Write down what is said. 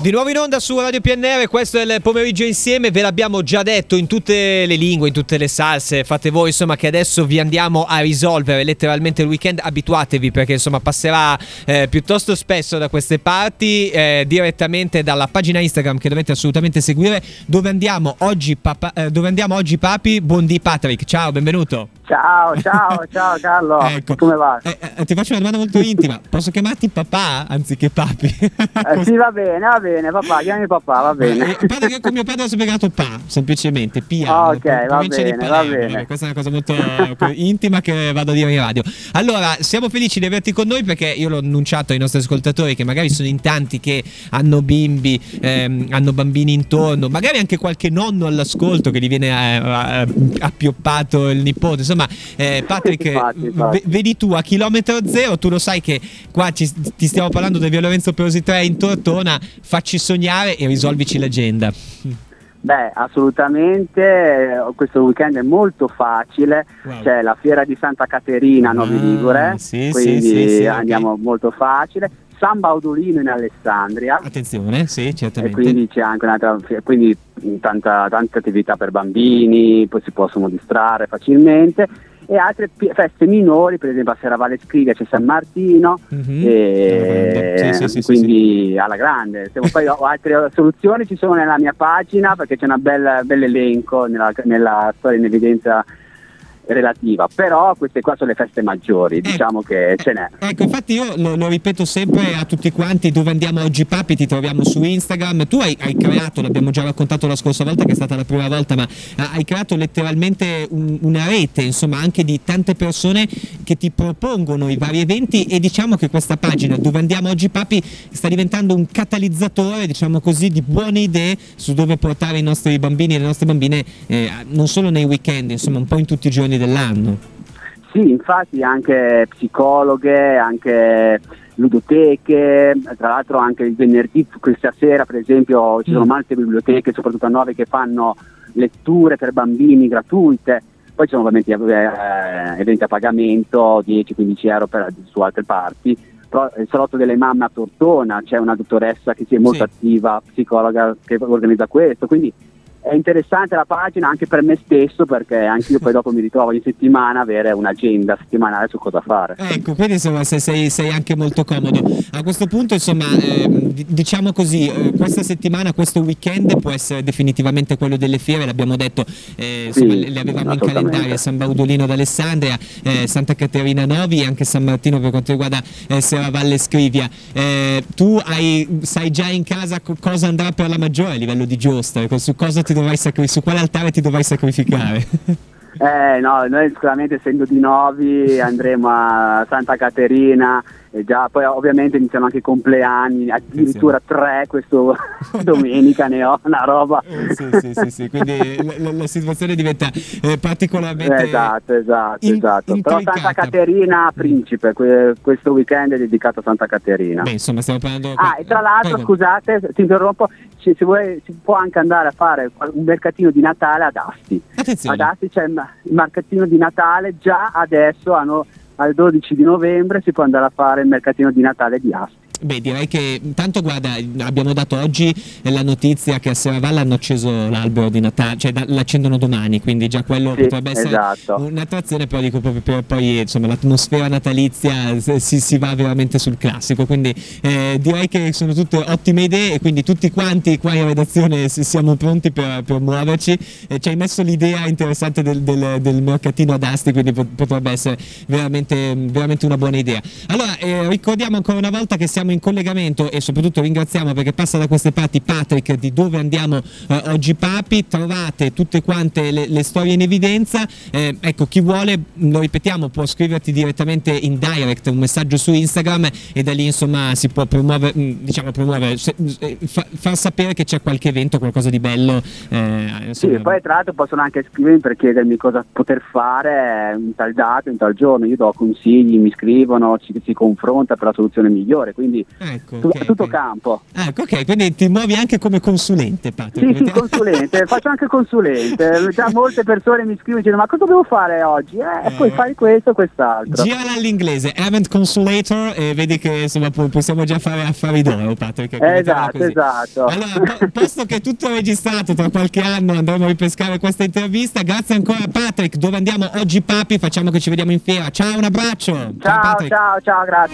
Di nuovo in onda su Radio PNR, questo è il pomeriggio insieme, ve l'abbiamo già detto in tutte le lingue, in tutte le salse, fate voi insomma che adesso vi andiamo a risolvere letteralmente il weekend, abituatevi perché insomma passerà eh, piuttosto spesso da queste parti eh, direttamente dalla pagina Instagram che dovete assolutamente seguire, dove andiamo oggi, papa, eh, dove andiamo oggi papi, buondì Patrick, ciao, benvenuto. Ciao, ciao, ciao Carlo, ecco. come va? Eh, eh, ti faccio una domanda molto intima, posso chiamarti papà anziché papi? Eh, sì, va bene, va bene, papà, chiami papà, va bene. Eh, che con mio padre ho spiegato pa, semplicemente, Pia. Ok, va bene, va bene. Questa è una cosa molto intima che vado a dire in radio. Allora, siamo felici di averti con noi perché io l'ho annunciato ai nostri ascoltatori che magari sono in tanti che hanno bimbi, ehm, hanno bambini intorno, magari anche qualche nonno all'ascolto che gli viene eh, appioppato il nipote, insomma insomma, eh, Patrick, infatti, infatti. vedi tu a chilometro zero, tu lo sai che qua ci, ti stiamo parlando del Via Lorenzo Perosi 3 in Tortona, facci sognare e risolvici l'agenda. Beh, assolutamente, questo weekend è molto facile, wow. c'è la fiera di Santa Caterina a Novi ah, Ligure, sì, quindi sì, sì, andiamo okay. molto facile. San Baudolino in Alessandria. Attenzione, sì, certamente. E quindi c'è anche un'altra, quindi tanta, tanta attività per bambini, poi si possono distrarre facilmente e altre p- feste minori, per esempio a Serravalle Scrivia c'è San Martino, mm-hmm. e sì, sì, sì, quindi alla grande. Se poi altre soluzioni ci sono nella mia pagina perché c'è un bel, bel elenco nella, nella storia in evidenza relativa, però queste qua sono le feste maggiori, ecco, diciamo che ce n'è. Ecco, infatti io lo, lo, ripeto sempre a tutti quanti, dove andiamo oggi papi, ti troviamo su Instagram, tu hai, hai, creato, l'abbiamo già raccontato la scorsa volta che è stata la prima volta, ma hai creato letteralmente un, una rete, insomma, anche di tante persone che ti propongono i vari eventi. E diciamo che questa pagina dove andiamo oggi papi sta diventando un catalizzatore, diciamo così, di buone idee su dove portare i nostri bambini e le nostre bambine, eh, non solo nei weekend, insomma, un po' in tutti i giorni dell'anno. Sì, infatti anche psicologhe, anche ludoteche, tra l'altro anche il venerdì, questa sera per esempio ci sono mm. molte biblioteche, soprattutto a Nove, che fanno letture per bambini gratuite, poi ci sono ovviamente eh, eventi a pagamento, 10-15 euro per, su altre parti, però il salotto delle mamme a Tortona c'è una dottoressa che si è molto sì. attiva, psicologa che organizza questo, quindi è interessante la pagina anche per me stesso perché anche io poi dopo mi ritrovo in settimana avere un'agenda settimanale su cosa fare. Ecco, quindi insomma sei, sei anche molto comodo. A questo punto insomma eh, diciamo così, eh, questa settimana, questo weekend può essere definitivamente quello delle fiere, l'abbiamo detto, eh, insomma, sì, le avevamo in calendario San Baudolino d'Alessandria, eh, Santa Caterina Novi e anche San Martino per quanto riguarda eh, Sera Valle Scrivia. Eh, tu hai, sai già in casa cosa andrà per la maggiore a livello di giostra, su cosa ti ti dovrai sacrificare, su quale altare ti dovrai sacrificare? Eh no, noi sicuramente essendo di Novi andremo a Santa Caterina e già poi ovviamente iniziano anche i compleanni, addirittura tre questo domenica ne ho una roba. Eh, sì, sì, sì, sì, quindi la, la, situazione diventa eh, particolarmente Esatto, esatto, in, esatto. Però Santa Caterina Principe, que, questo weekend è dedicato a Santa Caterina. Beh, insomma, stiamo parlando Ah, e tra l'altro, Prego. scusate, ti interrompo, se, se vuoi, si può anche andare a fare un mercatino di Natale ad Asti. Attenzione. Ad Asti c'è il mercatino di Natale, già adesso hanno al 12 di novembre si può andare a fare il mercatino di Natale di Asti. Beh, direi che intanto guarda, abbiamo dato oggi la notizia che a Serravalle hanno acceso l'albero di Natale, cioè da, l'accendono domani, quindi già quello sì, potrebbe essere esatto. un'attrazione, però dico proprio per poi insomma l'atmosfera natalizia si, si va veramente sul classico, quindi eh, direi che sono tutte ottime idee e quindi tutti quanti qua in redazione siamo pronti per, per muoverci. Eh, ci hai messo l'idea interessante del, del, del, mercatino ad Asti, quindi potrebbe essere veramente, veramente una buona idea. Allora, eh, ricordiamo ancora una volta che siamo siamo in collegamento e soprattutto ringraziamo perché passa da queste parti Patrick di dove andiamo eh, oggi Papi, trovate tutte quante le, le storie in evidenza, eh, ecco chi vuole, lo ripetiamo, può scriverti direttamente in direct un messaggio su Instagram e da lì insomma si può promuovere, mm, diciamo promuovere, se, fa, far sapere che c'è qualche evento, qualcosa di bello. Eh, sì, poi tra l'altro possono anche scrivermi per chiedermi cosa poter fare in tal dato, in tal giorno, io do consigli, mi scrivono, ci si confronta per la soluzione migliore, quindi quindi Ecco, tu- ok, tutto ok. campo. Ecco, ok, quindi ti muovi anche come consulente, Patrick. Sì, sì, consulente, faccio anche consulente. Già molte persone mi scrivono dicendo ma cosa devo fare oggi? Eh, Eh. puoi fare questo o quest'altro. Girala all'inglese, Event Consulator, e vedi che insomma possiamo già fare affari d'oro, Patrick. ecco, Esatto, esatto. Allora, po- posto che è tutto registrato, tra qualche anno andremo a ripescare questa intervista. Grazie ancora, Patrick. Dove andiamo oggi, papi? Facciamo che ci vediamo in fiera. Ciao, un abbraccio. Ciao, Patrick. ciao, ciao, grazie.